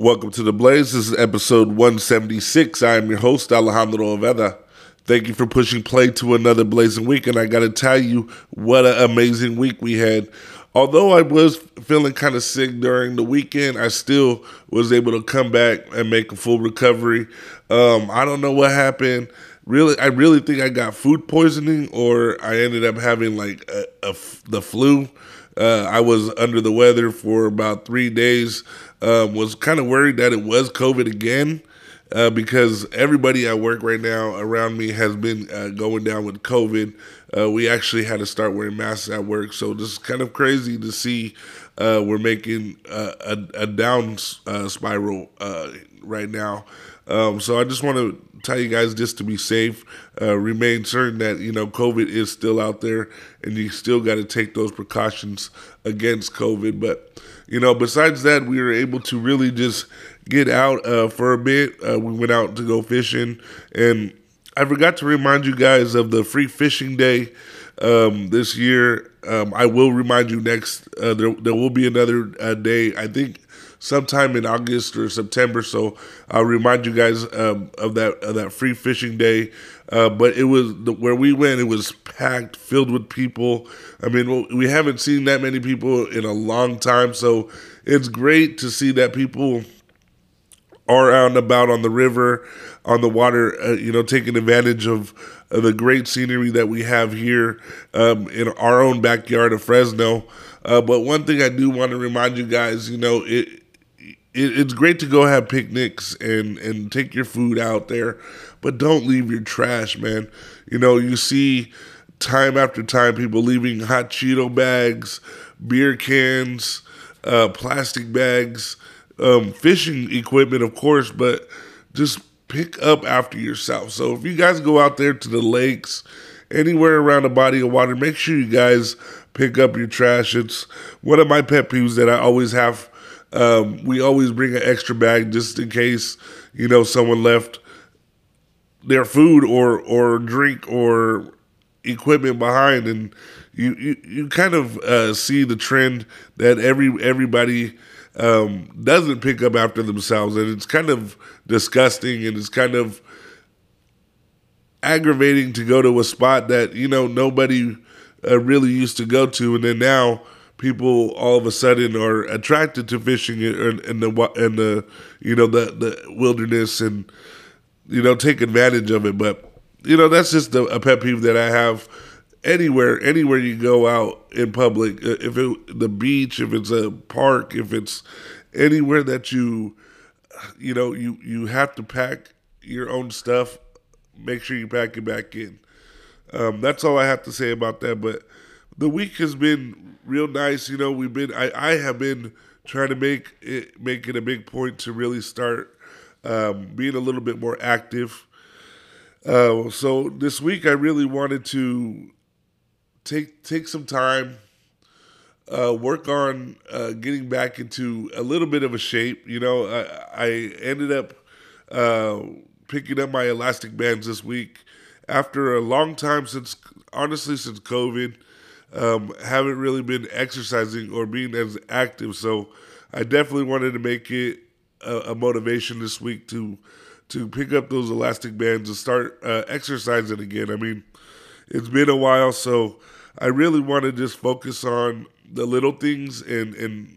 Welcome to the Blaze. This is episode 176. I am your host, Alejandro Oveda. Thank you for pushing play to another blazing week. And I got to tell you, what an amazing week we had. Although I was feeling kind of sick during the weekend, I still was able to come back and make a full recovery. Um, I don't know what happened. Really, I really think I got food poisoning, or I ended up having like a, a, the flu. Uh, I was under the weather for about three days. Um, was kind of worried that it was COVID again uh, because everybody at work right now around me has been uh, going down with COVID. Uh, we actually had to start wearing masks at work, so this is kind of crazy to see. Uh, we're making a, a, down uh, spiral right now. Um, so I just want to tell you guys just to be safe, uh, remain certain that you know COVID is still out there, and you still got to take those precautions against COVID. But you know, besides that, we were able to really just get out uh, for a bit. Uh, we went out to go fishing, and I forgot to remind you guys of the free fishing day um, this year. Um, I will remind you next. Uh, there, there will be another uh, day. I think sometime in August or September. So I'll remind you guys um, of that of that free fishing day. Uh, but it was the, where we went. It was packed, filled with people. I mean, we haven't seen that many people in a long time, so it's great to see that people are out and about on the river, on the water. Uh, you know, taking advantage of, the great scenery that we have here um, in our own backyard of Fresno. Uh, but one thing I do want to remind you guys, you know, it it, it's great to go have picnics and and take your food out there, but don't leave your trash, man. You know, you see time after time people leaving hot Cheeto bags, beer cans, uh, plastic bags, um, fishing equipment, of course, but just pick up after yourself. So if you guys go out there to the lakes, anywhere around a body of water, make sure you guys pick up your trash. It's one of my pet peeves that I always have um, we always bring an extra bag just in case you know someone left their food or or drink or equipment behind, and you you, you kind of uh, see the trend that every everybody um, doesn't pick up after themselves, and it's kind of disgusting and it's kind of aggravating to go to a spot that you know nobody uh, really used to go to, and then now people all of a sudden are attracted to fishing in, in the in the you know the the wilderness and you know take advantage of it. But you know that's just a, a pet peeve that I have. Anywhere, anywhere you go out in public, uh, if it the beach, if it's a park, if it's anywhere that you, you know, you you have to pack your own stuff. Make sure you pack it back in. Um, that's all I have to say about that. But the week has been real nice. You know, we've been I, I have been trying to make it make it a big point to really start um, being a little bit more active. Uh, so this week I really wanted to take take some time, uh, work on uh, getting back into a little bit of a shape. You know, I, I ended up uh, picking up my elastic bands this week after a long time since honestly since COVID um, haven't really been exercising or being as active. So I definitely wanted to make it a, a motivation this week to to pick up those elastic bands and start uh, exercising again. I mean, it's been a while, so I really want to just focus on the little things and and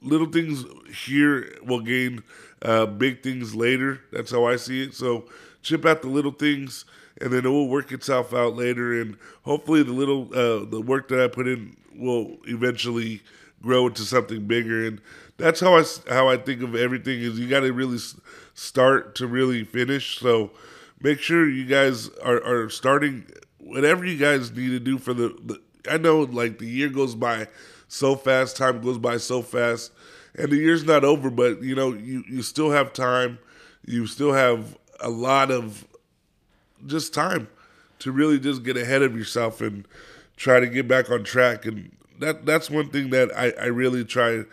little things here will gain uh, big things later. That's how I see it. So chip out the little things and then it will work itself out later. And hopefully, the little uh, the work that I put in will eventually grow into something bigger. And that's how I how I think of everything is you got to really start to really finish. So make sure you guys are, are starting whatever you guys need to do for the, the. I know like the year goes by so fast, time goes by so fast, and the year's not over. But you know you you still have time. You still have a lot of just time to really just get ahead of yourself and try to get back on track. And that that's one thing that I, I really try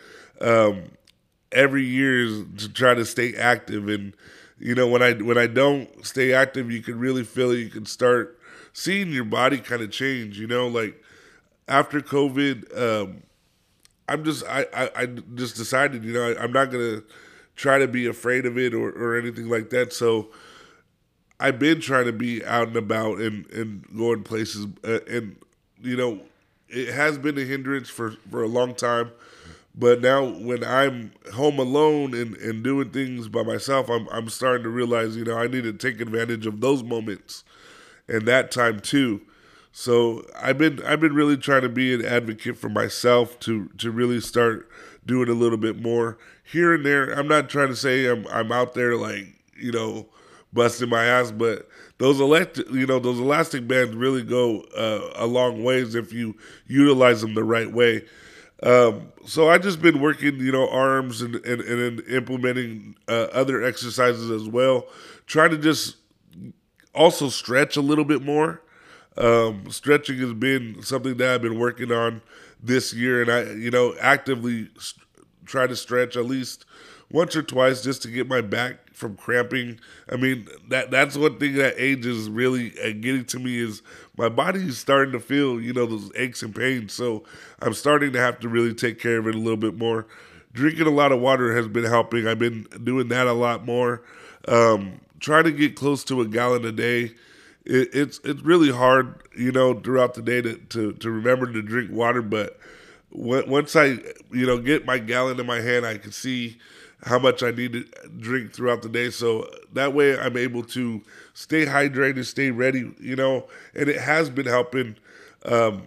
um, every year is to try to stay active. And you know when I when I don't stay active, you can really feel it. You can start seeing your body kind of change. You know, like after COVID, um, I'm just I, I, I just decided you know I, I'm not gonna try to be afraid of it or, or anything like that. So I've been trying to be out and about and, and going places. Uh, and, you know, it has been a hindrance for, for a long time. But now when I'm home alone and, and doing things by myself, I'm, I'm starting to realize, you know, I need to take advantage of those moments and that time too. So I've been I've been really trying to be an advocate for myself to to really start doing a little bit more here and there. I'm not trying to say I'm I'm out there like you know busting my ass, but those elect you know those elastic bands really go uh, a long ways if you utilize them the right way. Um, so I just been working, you know, arms and and, and implementing uh, other exercises as well, trying to just also stretch a little bit more. Um, stretching has been something that I've been working on this year, and I, you know, actively st- try to stretch at least once or twice just to get my back from cramping. I mean, that that's one thing that age is really uh, getting to me is my body is starting to feel, you know, those aches and pains. So I'm starting to have to really take care of it a little bit more. Drinking a lot of water has been helping. I've been doing that a lot more. Um, trying to get close to a gallon a day. It, it's it's really hard, you know, throughout the day to, to, to remember to drink water. But once I, you know, get my gallon in my hand, I can see how much I need to drink throughout the day. So that way I'm able to stay hydrated, stay ready, you know, and it has been helping. Um,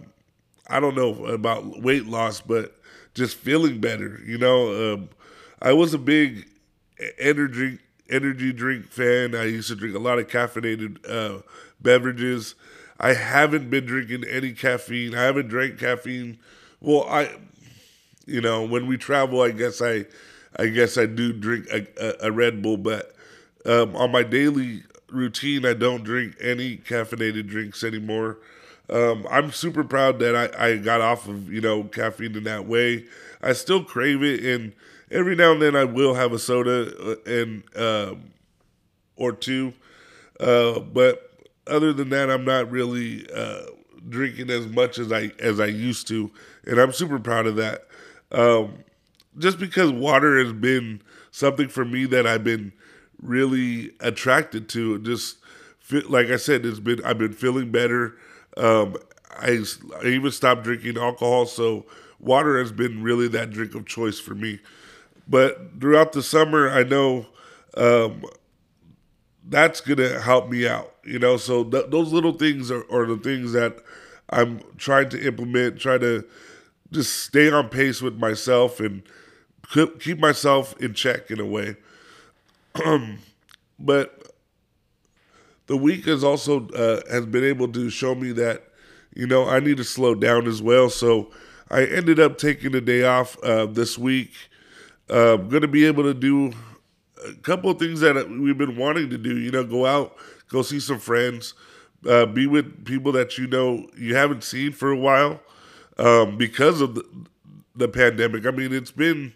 I don't know about weight loss, but just feeling better, you know. Um, I was a big energy energy drink fan. I used to drink a lot of caffeinated uh, beverages. I haven't been drinking any caffeine. I haven't drank caffeine. Well, I, you know, when we travel, I guess I I guess I do drink a, a, a Red Bull, but um, on my daily routine, I don't drink any caffeinated drinks anymore. Um, I'm super proud that I, I got off of you know caffeine in that way. I still crave it, and every now and then I will have a soda uh, and um, or two, uh, but other than that, I'm not really uh, drinking as much as I as I used to, and I'm super proud of that. Um, just because water has been something for me that I've been really attracted to. Just like I said, it's been I've been feeling better. Um, I, I even stopped drinking alcohol, so water has been really that drink of choice for me. But throughout the summer, I know um, that's gonna help me out. You know, so th- those little things are, are the things that I'm trying to implement, try to just stay on pace with myself and keep myself in check in a way. but the week has also uh, has been able to show me that you know I need to slow down as well. So I ended up taking a day off uh, this week. I'm going to be able to do a couple of things that we've been wanting to do. You know, go out, go see some friends, uh, be with people that you know you haven't seen for a while um, because of the, the pandemic. I mean, it's been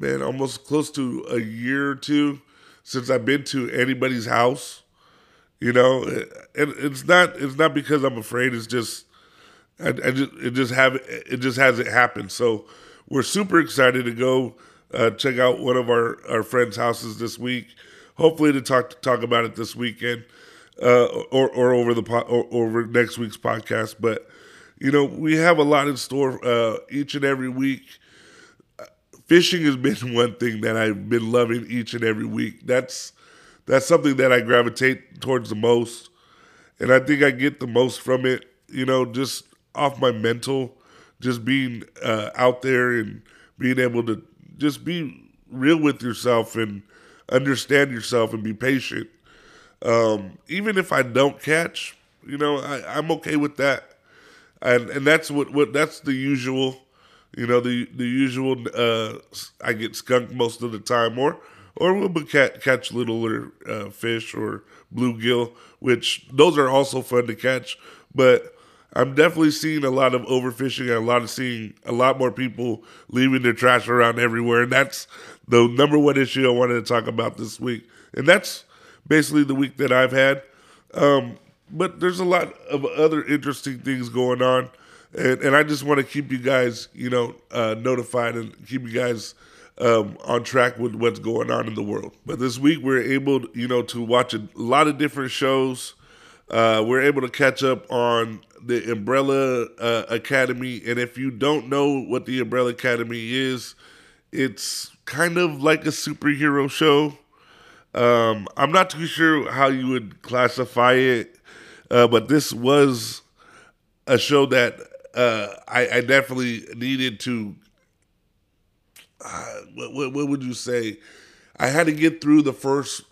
man, almost close to a year or two since I've been to anybody's house. You know, and it's not it's not because I'm afraid. It's just I, I just it just have it just hasn't happened. So we're super excited to go uh, check out one of our our friends' houses this week. Hopefully to talk to talk about it this weekend uh, or or over the po- or, over next week's podcast. But you know we have a lot in store uh, each and every week fishing has been one thing that I've been loving each and every week. That's that's something that I gravitate towards the most, and I think I get the most from it. You know, just off my mental, just being uh, out there and being able to just be real with yourself and understand yourself and be patient. Um, even if I don't catch, you know, I, I'm okay with that. And and that's what, what that's the usual you know the the usual. Uh, I get skunked most of the time, or or we'll catch, catch littler uh, fish or bluegill, which those are also fun to catch. But I'm definitely seeing a lot of overfishing and a lot of seeing a lot more people leaving their trash around everywhere, and that's the number one issue I wanted to talk about this week. And that's basically the week that I've had. Um, but there's a lot of other interesting things going on and, and I just want to keep you guys, you know, uh, notified and keep you guys um, on track with what's going on in the world. But this week we're able, you know, to watch a lot of different shows. Uh, we're able to catch up on the Umbrella uh, Academy, and if you don't know what the Umbrella Academy is, it's kind of like a superhero show. Um, I'm not too sure how you would classify it, uh, but this was a show that uh, I, I, definitely needed to. Uh, what, what, would you say? I had to get through the first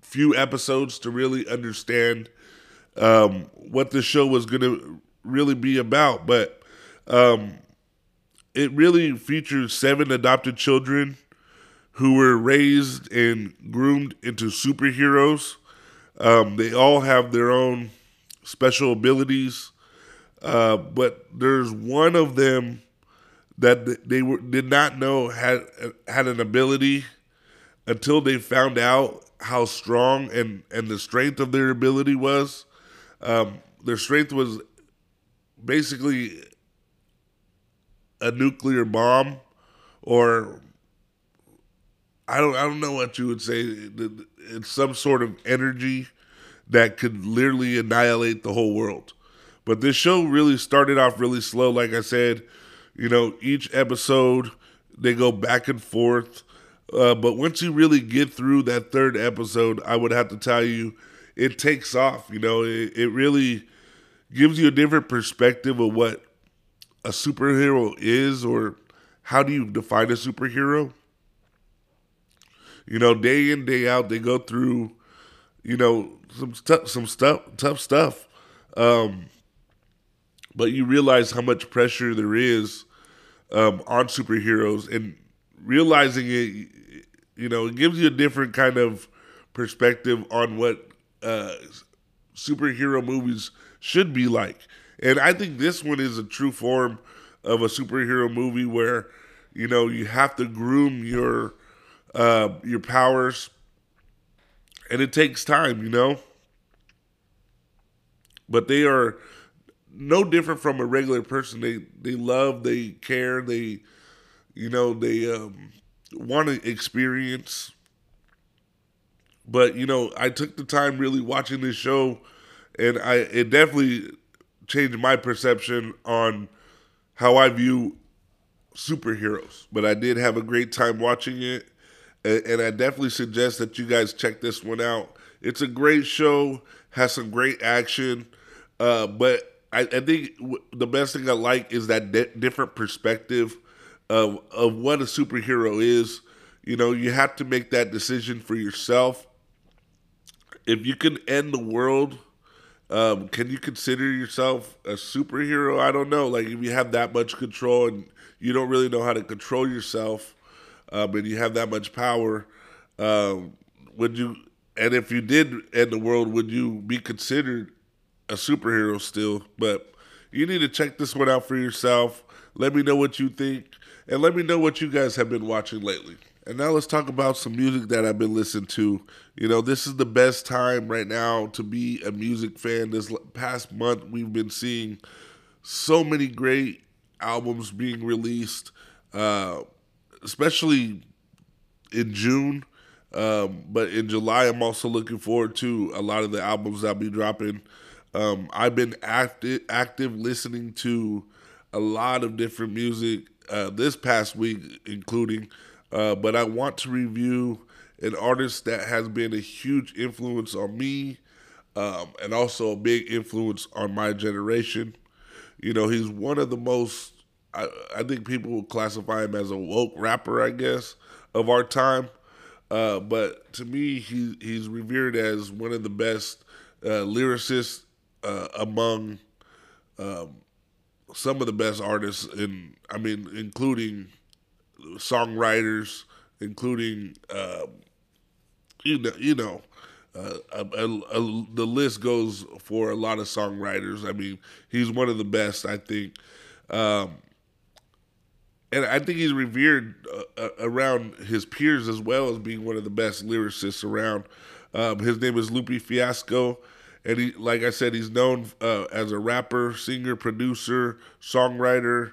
few episodes to really understand um, what the show was going to really be about. But um, it really features seven adopted children who were raised and groomed into superheroes. Um, they all have their own special abilities, uh, but there's one of them that they were, did not know had had an ability until they found out how strong and, and the strength of their ability was. Um, their strength was basically a nuclear bomb or I don't I don't know what you would say. It's some sort of energy that could literally annihilate the whole world. But this show really started off really slow. Like I said, you know, each episode they go back and forth. Uh, but once you really get through that third episode, I would have to tell you, it takes off. You know, it, it really gives you a different perspective of what a superhero is, or how do you define a superhero. You know, day in day out, they go through, you know, some some stuff, tough stuff. Um, but you realize how much pressure there is um, on superheroes, and realizing it, you know, it gives you a different kind of perspective on what uh, superhero movies should be like. And I think this one is a true form of a superhero movie where, you know, you have to groom your uh, your powers, and it takes time, you know. But they are no different from a regular person. They they love, they care, they you know they um, want to experience. But you know, I took the time really watching this show, and I it definitely changed my perception on how I view superheroes. But I did have a great time watching it and, I definitely suggest that you guys check this one out. It's a great show, has some great action, uh, but I, I, think w- the best thing I like is that di- different perspective of of what a superhero is. You know, you have to make that decision for yourself. If you can end the world, um, can you consider yourself a superhero? I don't know. Like if you have that much control and you don't really know how to control yourself, um, and you have that much power, um, would you? And if you did end the world, would you be considered a superhero still? But you need to check this one out for yourself. Let me know what you think, and let me know what you guys have been watching lately. And now let's talk about some music that I've been listening to. You know, this is the best time right now to be a music fan. This past month, we've been seeing so many great albums being released. Uh, especially in June. Um, but in July, I'm also looking forward to a lot of the albums I'll be dropping. Um, I've been active, active listening to a lot of different music uh, this past week, including. Uh, but I want to review an artist that has been a huge influence on me, um, and also a big influence on my generation. You know, he's one of the most I, I think people would classify him as a woke rapper, I guess, of our time. Uh, but to me, he he's revered as one of the best uh, lyricists uh, among um, some of the best artists, in I mean, including songwriters, including um, you know, you know, uh, a, a, a, the list goes for a lot of songwriters. I mean, he's one of the best, I think. Um, and I think he's revered uh, uh, around his peers as well as being one of the best lyricists around. Um, his name is Lupe Fiasco, and he, like I said, he's known uh, as a rapper, singer, producer, songwriter,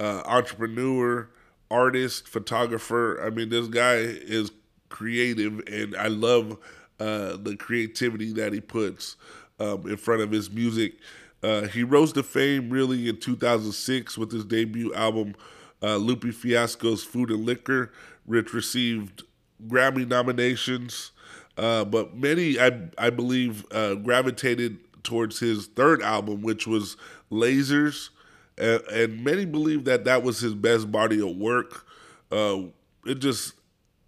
uh, entrepreneur, artist, photographer. I mean, this guy is creative, and I love uh, the creativity that he puts um, in front of his music. Uh, he rose to fame really in 2006 with his debut album, uh, Lupe Fiasco's Food and Liquor, which received Grammy nominations. Uh, but many, I, I believe, uh, gravitated towards his third album, which was Lasers. And, and many believe that that was his best body of work. Uh, it just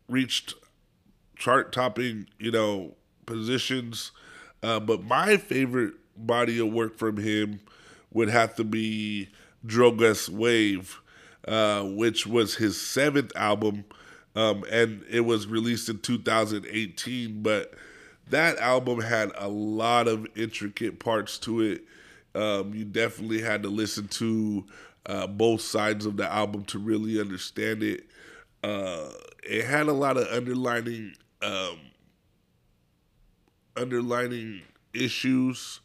reached chart topping, you know, positions. Uh, but my favorite body of work from him would have to be Drogas Wave, uh, which was his seventh album, um, and it was released in 2018. But that album had a lot of intricate parts to it. Um, you definitely had to listen to uh, both sides of the album to really understand it. Uh, it had a lot of underlining um, underlining issues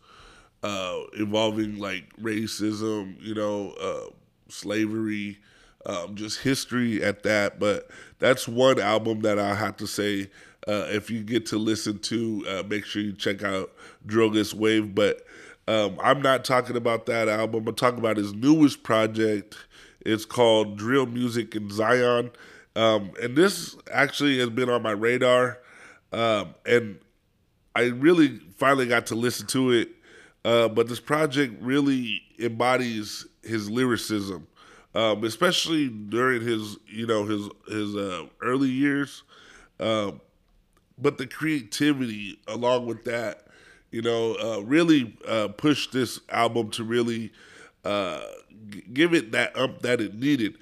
uh, involving like racism, you know, uh, slavery, um, just history at that. But that's one album that I have to say. Uh, if you get to listen to, uh, make sure you check out Drogas Wave. But um, I'm not talking about that album. I'm talking about his newest project. It's called Drill Music in Zion. Um, and this actually has been on my radar. Um, and I really finally got to listen to it. Uh, but this project really embodies his lyricism, um, especially during his, you know, his his uh, early years. Um, but the creativity along with that, you know, uh, really uh, pushed this album to really uh, g- give it that up that it needed.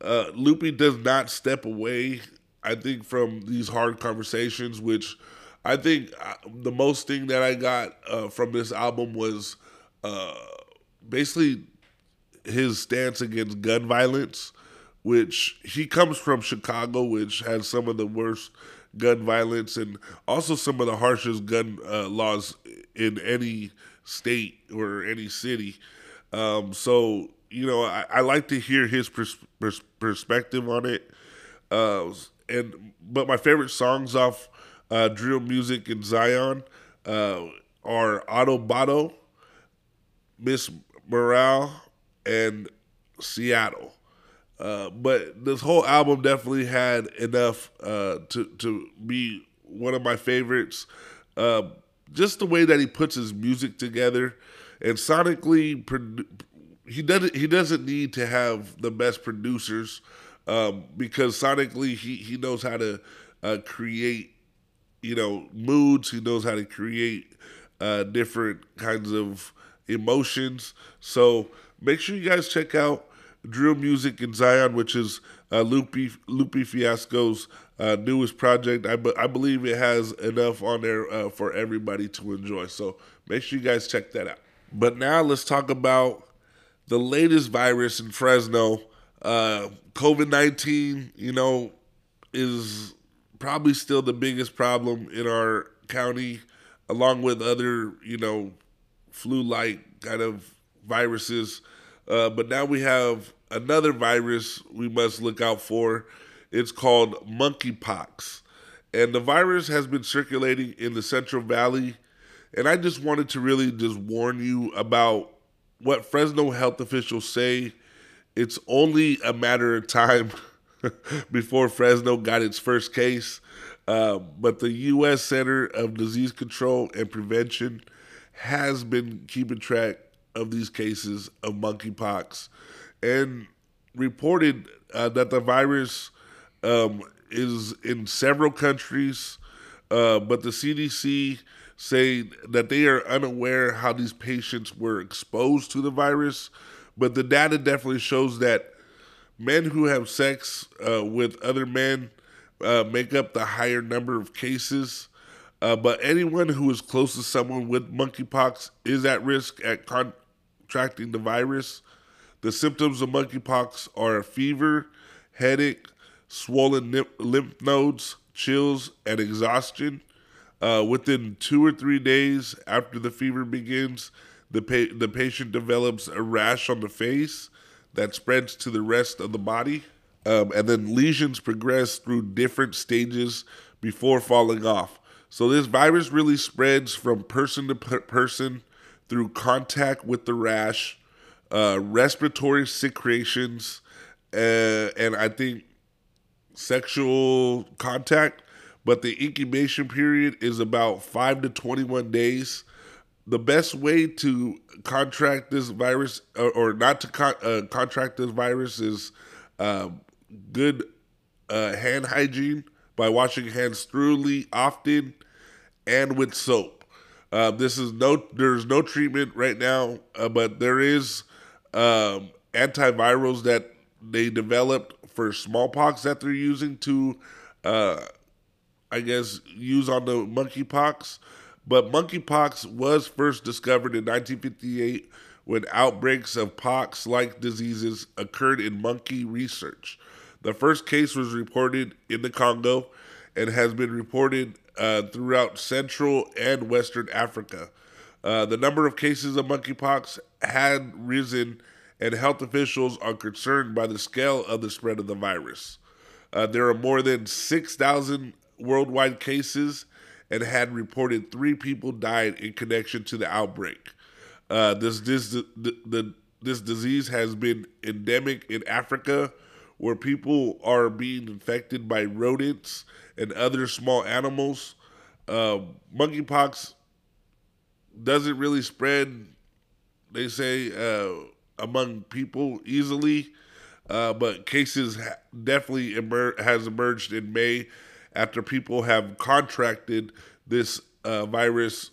Uh, Lupe does not step away, I think, from these hard conversations, which I think uh, the most thing that I got uh, from this album was basically his stance against gun violence, which he comes from Chicago, which has some of the worst gun violence and also some of the harshest gun uh, laws in any state or any city. Um, so you know, I, I, like to hear his pers- pers- perspective on it. Uh, and but my favorite songs off uh, drill music and Zion uh, are Autobado, Ms. Mural, and Seattle. Uh, but this whole album definitely had enough uh, to to be one of my favorites. Uh, just the way that he puts his music together, and sonically, he doesn't he doesn't need to have the best producers um, because sonically he he knows how to uh, create you know moods. He knows how to create uh, different kinds of emotions. So make sure you guys check out Drill Music in Zion, which is uh, Lupe Lupe Fiasco's uh, newest project. I, be, I believe it has enough on there uh, for everybody to enjoy. So make sure you guys check that out. But now let's talk about the latest virus in Fresno. Uh, COVID nineteen, you know, is probably still the biggest problem in our county, along with other, you know, flu like kind of viruses. Uh, but now we have another virus we must look out for. It's called monkeypox. And the virus has been circulating in the Central Valley. And I just wanted to really just warn you about what Fresno health officials say. It's only a matter of time before Fresno got its first case. Uh, but the U.S. Center of Disease Control and Prevention has been keeping track of these cases of monkeypox and reported uh, that the virus um, is in several countries, uh, but the CDC say that they are unaware how these patients were exposed to the virus. But the data definitely shows that men who have sex uh, with other men uh, make up the higher number of cases. Uh, but anyone who is close to someone with monkeypox is at risk at contracting the virus. The symptoms of monkeypox are fever, headache, swollen lymph nodes, chills, and exhaustion. Uh, within two or three days after the fever begins, the, pa- the patient develops a rash on the face that spreads to the rest of the body. um, and then lesions progress through different stages before falling off. So this virus really spreads from person to person through contact with the rash, uh, respiratory secretions, uh, and I think sexual contact. But the incubation period is about five to 21 days. The best way to contract this virus, or, or not to con- uh, contract this virus, is um, good uh, hand hygiene by washing hands thoroughly, often, and with soap. Uh, this is no, there's no treatment right now, uh, but there is um, antivirals that they developed for smallpox that they're using to, uh, I guess, use on the monkeypox. But monkeypox was first discovered in 1958 when outbreaks of pox like diseases occurred in monkey research. The first case was reported in the Congo and has been reported uh, throughout Central and Western Africa. Uh, the number of cases of monkeypox had risen, and health officials are concerned by the scale of the spread of the virus. Uh, there are more than 6,000 worldwide cases and had reported three people died in connection to the outbreak. Uh, this, this, the, the, this disease has been endemic in Africa, where people are being infected by rodents and other small animals. Uh, monkeypox doesn't really spread, they say, uh, among people easily, uh, but cases ha- definitely emer- has emerged in May after people have contracted this uh, virus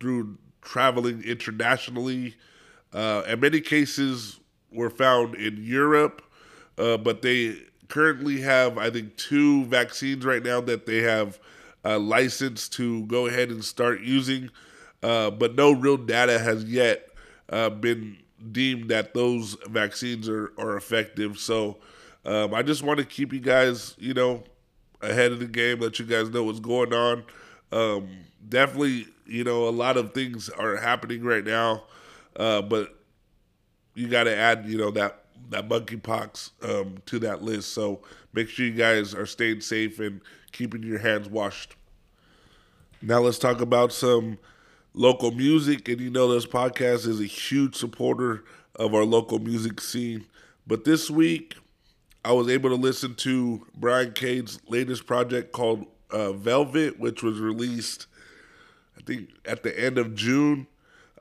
through traveling internationally. Uh, and many cases were found in Europe uh, but they currently have, I think, two vaccines right now that they have uh, licensed to go ahead and start using. Uh, but no real data has yet uh, been deemed that those vaccines are, are effective. So um, I just want to keep you guys, you know, ahead of the game, let you guys know what's going on. Um, definitely, you know, a lot of things are happening right now, uh, but you got to add, you know, that that monkeypox um, to that list. So make sure you guys are staying safe and keeping your hands washed. Now let's talk about some local music. And you know, this podcast is a huge supporter of our local music scene. But this week, I was able to listen to Brian Cade's latest project called uh, Velvet, which was released, I think, at the end of June.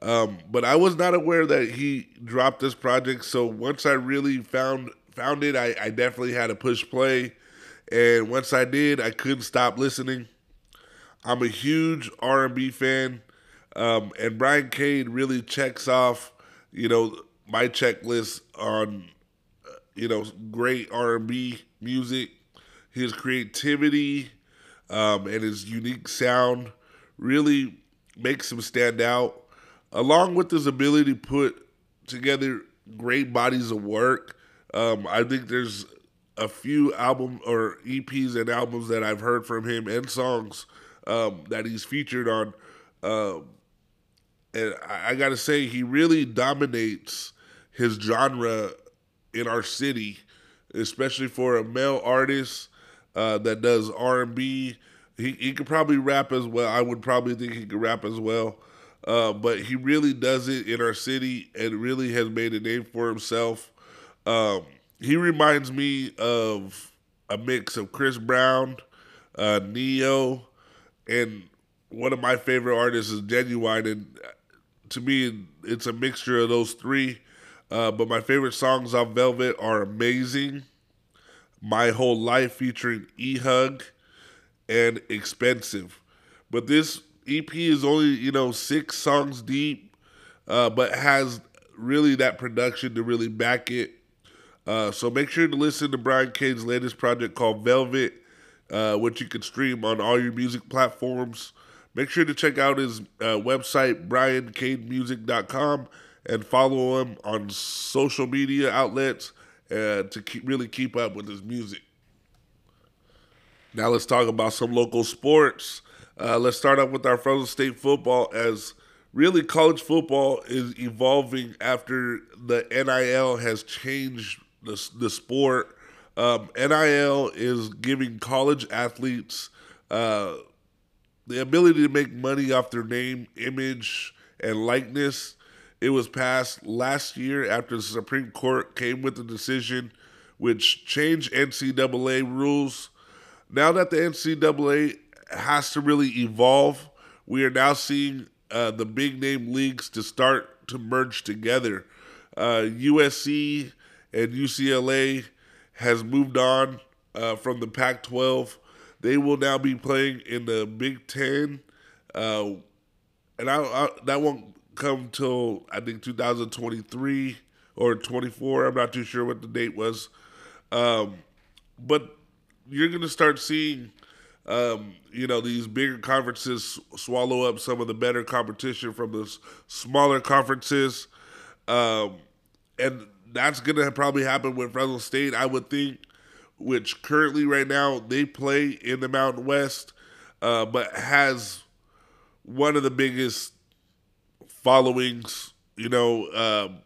Um, but I was not aware that he dropped this project. So once I really found found it, I, I definitely had to push play. And once I did, I couldn't stop listening. I'm a huge R&B fan, um, and Brian Cade really checks off, you know, my checklist on, uh, you know, great R&B music. His creativity um, and his unique sound really makes him stand out along with his ability to put together great bodies of work. Um, I think there's a few album or EPs and albums that I've heard from him and songs um, that he's featured on. Um, and I, I got to say, he really dominates his genre in our city, especially for a male artist uh, that does R and B. He he could probably rap as well. I would probably think he could rap as well. Uh, but he really does it in our city and really has made a name for himself. Um, he reminds me of a mix of Chris Brown, uh, Ne-Yo, and one of my favorite artists is Ginuwine. And to me, it's a mixture of those three. Uh, but my favorite songs on Velvet are Amazing, My Whole Life featuring E Hug, and Expensive. But this EP is only you know six songs deep, uh, but has really that production to really back it. Uh, so make sure to listen to Brian Cade's latest project called Velvet, uh, which you can stream on all your music platforms. Make sure to check out his uh, website, briancademusic.com, and follow him on social media outlets uh, to keep, really keep up with his music. Now let's talk about some local sports. Uh, let's start off with our Fresno State football as really college football is evolving after the NIL has changed the, the sport. Um, NIL is giving college athletes uh, the ability to make money off their name, image, and likeness. It was passed last year after the Supreme Court came with a decision which changed NCAA rules. Now that the NCAA has to really evolve, we are now seeing uh, the big name leagues to start to merge together. Uh, USC and UCLA has moved on uh, from the Pac 12. They will now be playing in the Big Ten. Uh, and I, I, that won't come till I think 2023 or 24. I'm not too sure what the date was. Um, but you're going to start seeing, um, you know, these bigger conferences swallow up some of the better competition from the smaller conferences. Um, and that's going to probably happen with Fresno State, I would think, which currently right now they play in the Mountain West, uh, but has one of the biggest followings. You know, um,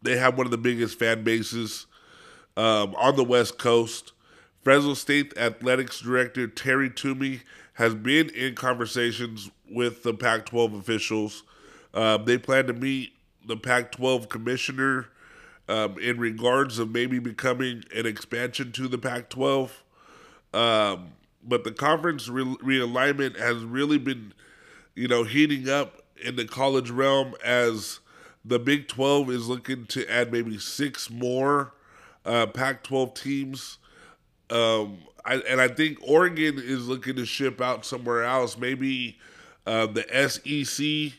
they have one of the biggest fan bases um, on the West Coast. Fresno State Athletics Director Terry Tumey has been in conversations with the Pac 12 officials. Um, they plan to meet the Pac 12 commissioner um, in regards of maybe becoming an expansion to the Pac 12. Um, but the conference re- realignment has really been, you know, heating up in the college realm as the Big 12 is looking to add maybe six more uh, Pac 12 teams. Um, I, and I think Oregon is looking to ship out somewhere else, maybe uh, the SEC,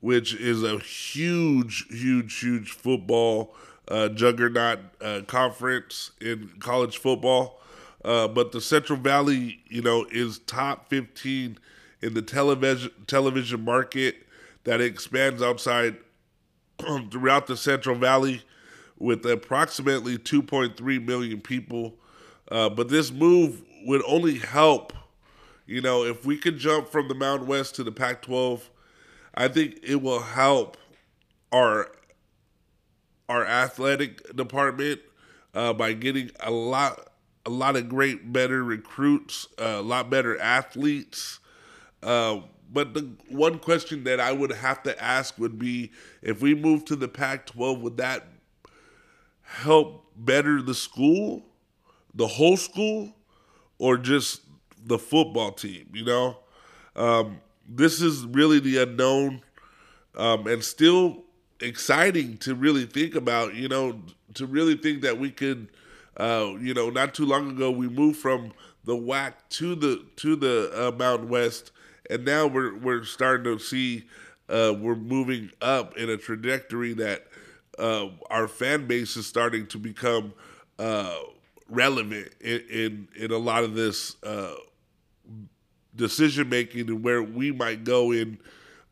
which is a huge, huge, huge football uh, juggernaut uh, conference in college football. Uh, but the Central Valley, you know, is top 15 in the television television market that expands outside throughout the Central Valley with approximately 2.3 million people. Uh, but this move would only help, you know, if we could jump from the Mountain West to the Pac 12, I think it will help our our athletic department uh, by getting a lot a lot of great better recruits, uh, a lot better athletes. Uh, but the one question that I would have to ask would be if we move to the Pac 12, would that help better the school, the whole school, or just the football team? You know, um, this is really the unknown um, and still exciting to really think about, you know, to really think that we could. Uh, you know, not too long ago, we moved from the WAC to the to the uh, Mountain West, and now we're we're starting to see uh, we're moving up in a trajectory that uh, our fan base is starting to become uh, relevant in, in, in a lot of this uh, decision making and where we might go in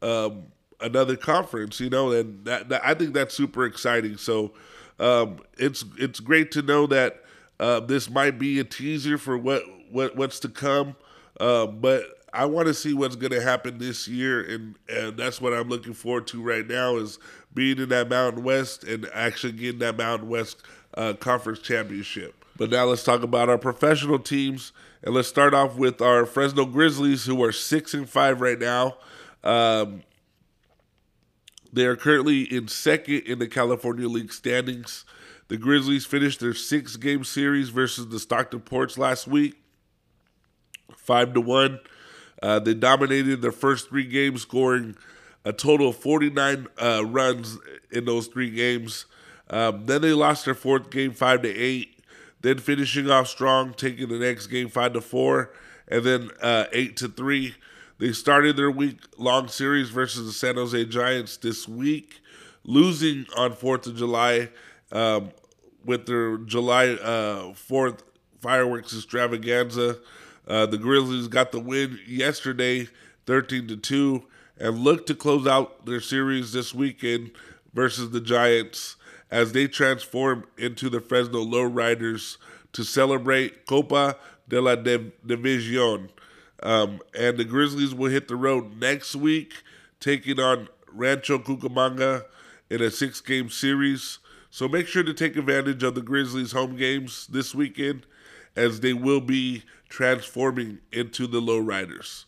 um, another conference. You know, and that, that, I think that's super exciting. So um, it's it's great to know that uh, this might be a teaser for what what what's to come. Uh, but I want to see what's going to happen this year, and, and that's what I'm looking forward to right now is being in that Mountain West and actually getting that Mountain West uh, Conference Championship. But now let's talk about our professional teams, and let's start off with our Fresno Grizzlies, who are six and five right now. Um, they are currently in second in the California League standings. The Grizzlies finished their six-game series versus the Stockton Ports last week, five to one. Uh, they dominated their first three games, scoring a total of 49 uh, runs in those three games. Um, then they lost their fourth game, five to eight. Then finishing off strong, taking the next game five to four, and then uh, eight to three. They started their week long series versus the San Jose Giants this week, losing on Fourth of July um, with their July uh, Fourth fireworks extravaganza. Uh, the Grizzlies got the win yesterday, 13 to 2, and look to close out their series this weekend versus the Giants as they transform into the Fresno Lowriders to celebrate Copa de la Diversión. Um, and the Grizzlies will hit the road next week, taking on Rancho Cucamonga in a six game series. So make sure to take advantage of the Grizzlies home games this weekend as they will be transforming into the lowriders.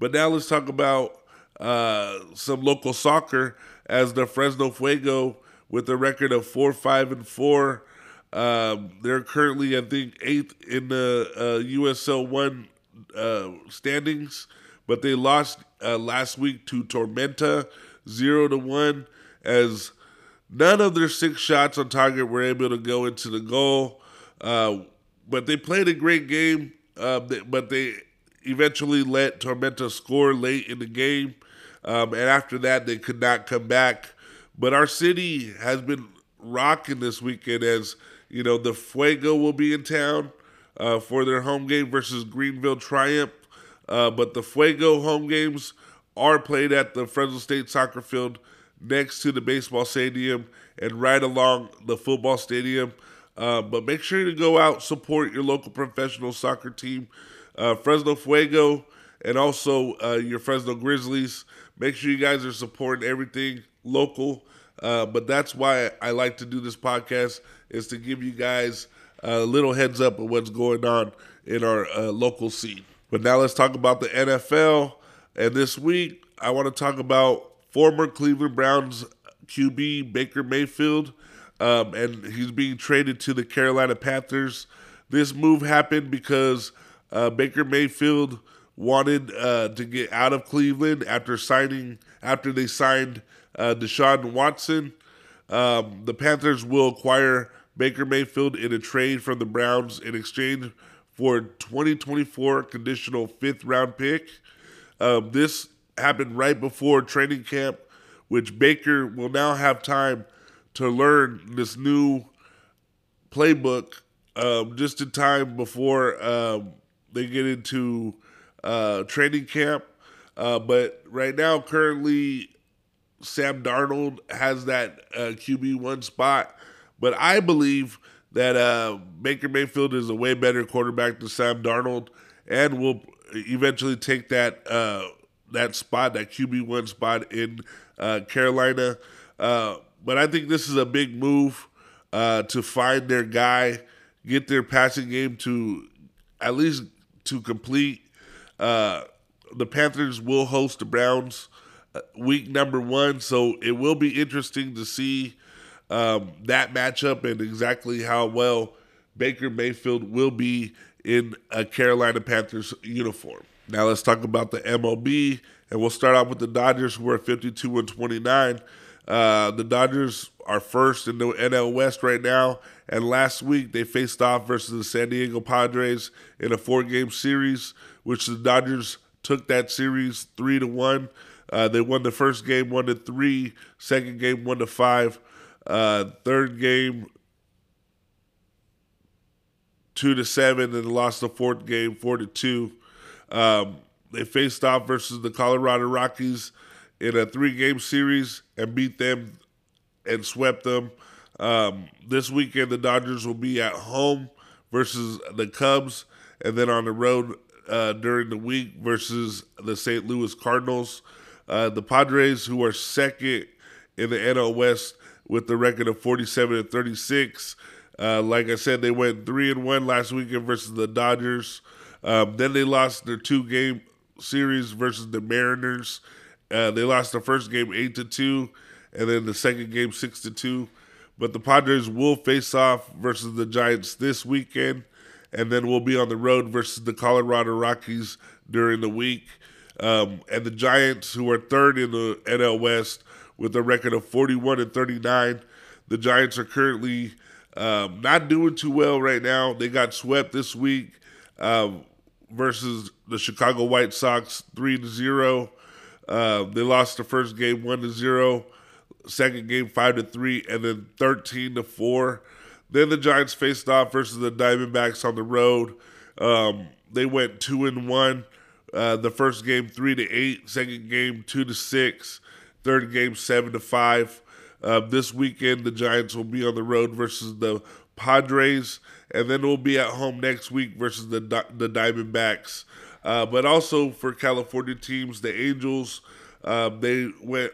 But now let's talk about uh, some local soccer as the Fresno Fuego with a record of four, five, and four. Um, they're currently, I think, eighth in the uh, USL one uh, standings, but they lost uh, last week to Tormenta, zero to one, as none of their six shots on target were able to go into the goal. Uh, but they played a great game, uh, but they eventually let Tormenta score late in the game. Um, and after that, they could not come back. But our city has been rocking this weekend as, you know, the Fuego will be in town uh, for their home game versus Greenville Triumph. Uh, but the Fuego home games are played at the Fresno State soccer field next to the baseball stadium and right along the football stadium. Uh, but make sure to go out, support your local professional soccer team, uh, Fresno Fuego, and also uh, your Fresno Grizzlies. Make sure you guys are supporting everything local. Uh, but that's why I like to do this podcast is to give you guys a little heads up of what's going on in our uh, local scene. But now let's talk about the NFL. And this week, I want to talk about former Cleveland Browns QB Baker Mayfield, um, and he's being traded to the Carolina Panthers. This move happened because uh, Baker Mayfield wanted uh, to get out of Cleveland after signing after they signed uh, Deshaun Watson. Um, the Panthers will acquire Baker Mayfield in a trade from the Browns in exchange for 2024 conditional fifth round pick. Um, this happened right before training camp, which Baker will now have time to learn this new playbook um, just in time before um, they get into uh, training camp. Uh, but right now, currently, Sam Darnold has that uh, QB one spot. But I believe that uh, Baker Mayfield is a way better quarterback than Sam Darnold, and will eventually take that uh, that spot, that QB one spot in uh, Carolina. Uh, but I think this is a big move uh, to find their guy, get their passing game to at least to complete. The Panthers will host the Browns week number one, so it will be interesting to see um, that matchup and exactly how well Baker Mayfield will be in a Carolina Panthers uniform. Now let's talk about the MLB, and we'll start off with the Dodgers, who are 52 and 29. Uh, the Dodgers are first in the NL West right now, and last week they faced off versus the San Diego Padres in a four-game series, which the Dodgers took that series three to one. Uh, they won the first game one to three, second game one to five, uh, third game two to seven, and lost the fourth game four to two. Um, they faced off versus the Colorado Rockies in a three-game series and beat them and swept them. Um, this weekend, the Dodgers will be at home versus the Cubs, and then on the road uh, during the week versus the St. Louis Cardinals. Uh, the Padres, who are second in the NL West with the record of 47 and 36. Uh, like I said, they went three and one last weekend versus the Dodgers. Um, then they lost their two game series versus the Mariners. Uh, they lost the first game eight to two, and then the second game six to two. But the Padres will face off versus the Giants this weekend, and then we'll be on the road versus the Colorado Rockies during the week. Um, and the Giants, who are third in the NL West with a record of 41 and 39, the Giants are currently um, not doing too well right now. They got swept this week um, versus the Chicago White Sox, three to zero. Uh, they lost the first game one to zero, second game five to three, and then thirteen to four. Then the Giants faced off versus the Diamondbacks on the road. Um, they went two and one. Uh, the first game three to eight, second game two to six, third game seven to five. Uh, this weekend the Giants will be on the road versus the Padres, and then we'll be at home next week versus the the Diamondbacks. Uh, but also for California teams, the Angels, uh, they went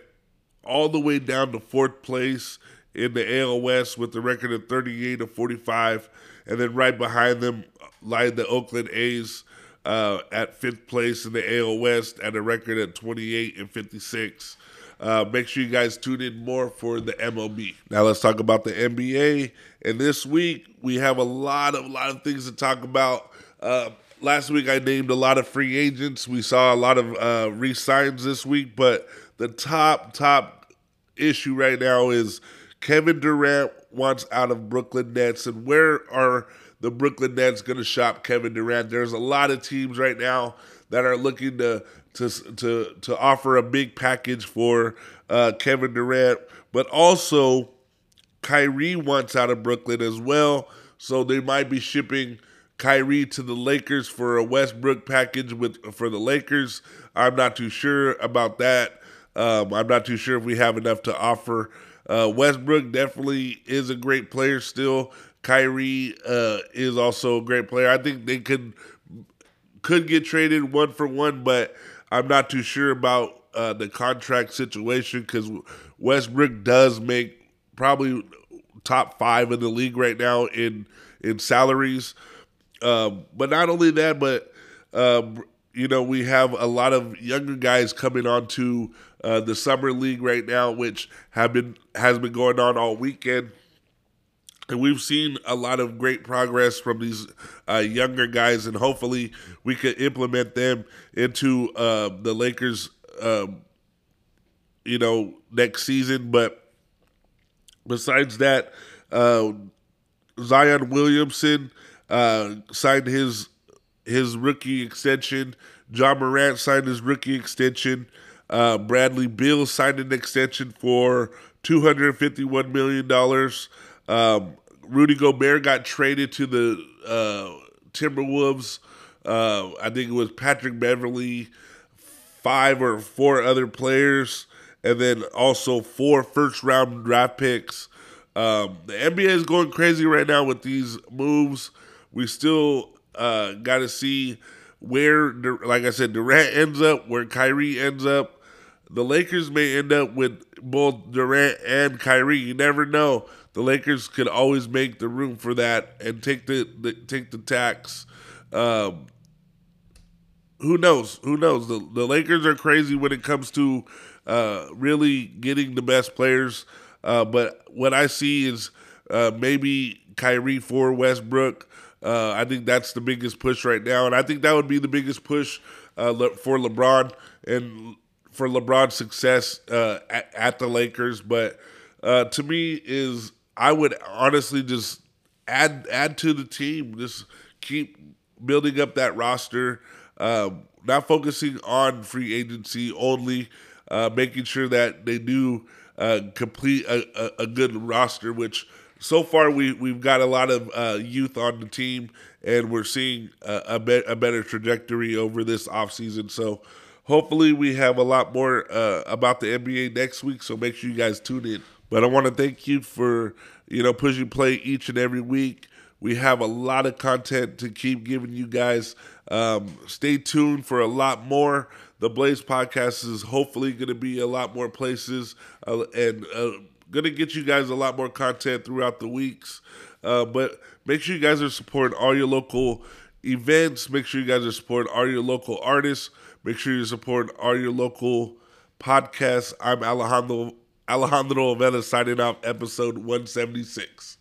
all the way down to fourth place in the AL West with a record of 38 to 45. And then right behind them lie the Oakland A's uh, at fifth place in the AL West at a record at 28 and 56. Uh, make sure you guys tune in more for the MLB. Now let's talk about the NBA. And this week we have a lot of a lot of things to talk about. Uh, last week I named a lot of free agents. We saw a lot of uh, re-signs this week, but the top top issue right now is Kevin Durant wants out of Brooklyn Nets, and where are the Brooklyn Nets going to shop Kevin Durant? There's a lot of teams right now that are looking to to to to offer a big package for uh, Kevin Durant, but also Kyrie wants out of Brooklyn as well, so they might be shipping Kyrie to the Lakers for a Westbrook package with for the Lakers. I'm not too sure about that. Um, I'm not too sure if we have enough to offer. Uh, Westbrook definitely is a great player still. Kyrie uh, is also a great player. I think they could could get traded one for one, but I'm not too sure about uh, the contract situation because Westbrook does make probably top five in the league right now in in salaries. Um, but not only that, but um, you know we have a lot of younger guys coming onto uh, the summer league right now, which have been has been going on all weekend. And we've seen a lot of great progress from these uh, younger guys, and hopefully we could implement them into uh, the Lakers, um, you know, next season. But besides that, uh, Zion Williamson uh, signed his his rookie extension. Ja Morant signed his rookie extension. Uh, Bradley Beal signed an extension for two hundred fifty-one million dollars. Um, Rudy Gobert got traded to the uh, Timberwolves. Uh, I think it was Patrick Beverley, five or four other players, and then also four first round draft picks. Um, the NBA is going crazy right now with these moves. We still uh, got to see where, like I said, Durant ends up, where Kyrie ends up. The Lakers may end up with both Durant and Kyrie. You never know. The Lakers could always make the room for that and take the, the take the tax. Um, who knows? Who knows? The the Lakers are crazy when it comes to uh, really getting the best players. Uh, but what I see is uh, maybe Kyrie for Westbrook. Uh, I think that's the biggest push right now, and I think that would be the biggest push uh, for LeBron and for LeBron's success uh, at, at, the Lakers. But uh, to me, is I would honestly just add add to the team, just keep building up that roster, um, not focusing on free agency only, uh, making sure that they do uh, complete a, a, a, good roster, which so far we we've got a lot of uh, youth on the team, and we're seeing a, a, be- a better trajectory over this offseason. So hopefully we have a lot more uh, about the NBA next week. So make sure you guys tune in. But I want to thank you for you know pushing play each and every week. We have a lot of content to keep giving you guys. Um, stay tuned for a lot more. The Blaze podcast is hopefully going to be a lot more places uh, and uh, going to get you guys a lot more content throughout the weeks. Uh, but make sure you guys are supporting all your local events. Make sure you guys are supporting all your local artists. Make sure you support all your local podcasts. I'm Alejandro Alejandro Oveda signing off episode 176.